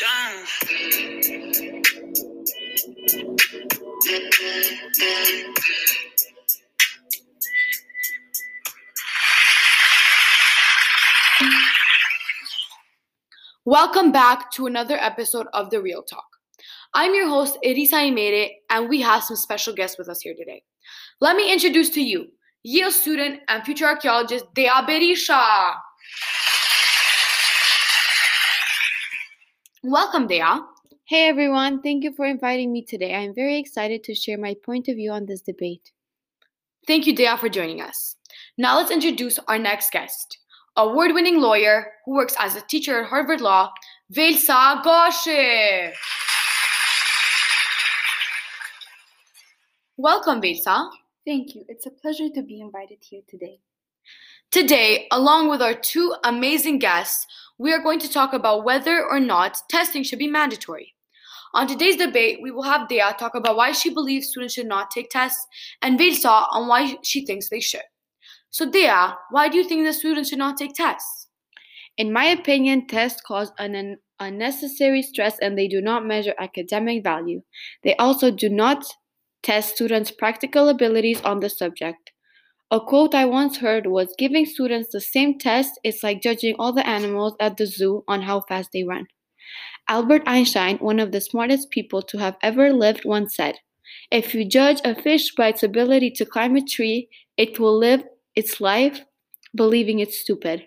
Down. Welcome back to another episode of The Real Talk. I'm your host, Irisa Imere, and we have some special guests with us here today. Let me introduce to you Yale student and future archaeologist Dea Berisha. Welcome, Dea. Hey everyone, thank you for inviting me today. I'm very excited to share my point of view on this debate. Thank you, Dea, for joining us. Now let's introduce our next guest, award winning lawyer who works as a teacher at Harvard Law, Velsa Goshe. Welcome, Velsa. Thank you. It's a pleasure to be invited here today. Today, along with our two amazing guests, we are going to talk about whether or not testing should be mandatory. On today's debate, we will have Dea talk about why she believes students should not take tests, and Velsa on why she thinks they should. So, Dea, why do you think that students should not take tests? In my opinion, tests cause an un- unnecessary stress and they do not measure academic value. They also do not test students' practical abilities on the subject. A quote I once heard was giving students the same test is like judging all the animals at the zoo on how fast they run. Albert Einstein, one of the smartest people to have ever lived, once said, If you judge a fish by its ability to climb a tree, it will live its life believing it's stupid.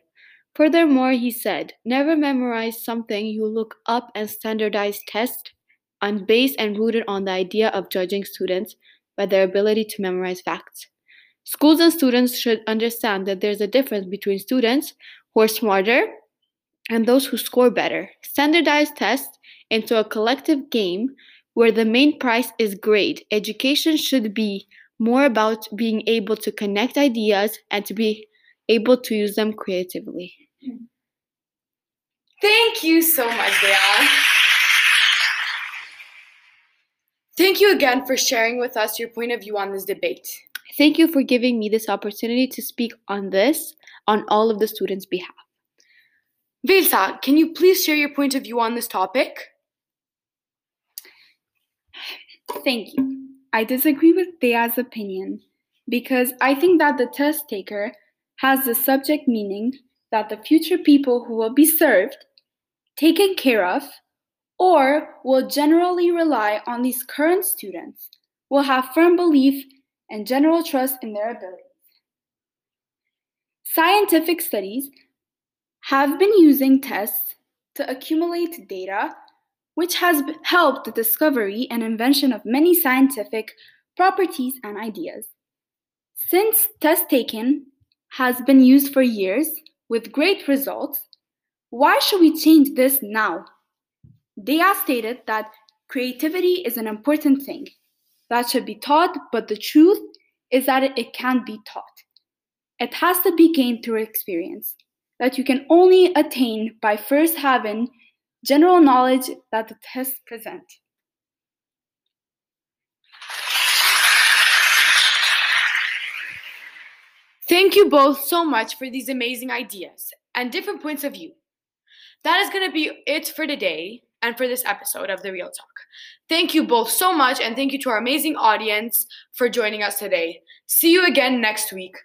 Furthermore, he said, Never memorize something you look up and standardize test on based and rooted on the idea of judging students by their ability to memorize facts. Schools and students should understand that there's a difference between students who are smarter and those who score better. Standardize tests into a collective game where the main prize is grade. Education should be more about being able to connect ideas and to be able to use them creatively. Thank you so much, Dea. Thank you again for sharing with us your point of view on this debate. Thank you for giving me this opportunity to speak on this on all of the students' behalf. Velsa, can you please share your point of view on this topic? Thank you. I disagree with Dea's opinion because I think that the test taker has the subject meaning that the future people who will be served, taken care of, or will generally rely on these current students will have firm belief and general trust in their abilities. Scientific studies have been using tests to accumulate data, which has helped the discovery and invention of many scientific properties and ideas. Since test taking has been used for years with great results, why should we change this now? They have stated that creativity is an important thing that should be taught, but the truth is that it, can't be taught. It has to be gained through experience that you can only attain by first having general knowledge that the tests present. Thank you both so much for these amazing ideas and different points of view. That is going to be it for today and for this episode of The Real Talk. Thank you both so much, and thank you to our amazing audience for joining us today. See you again next week.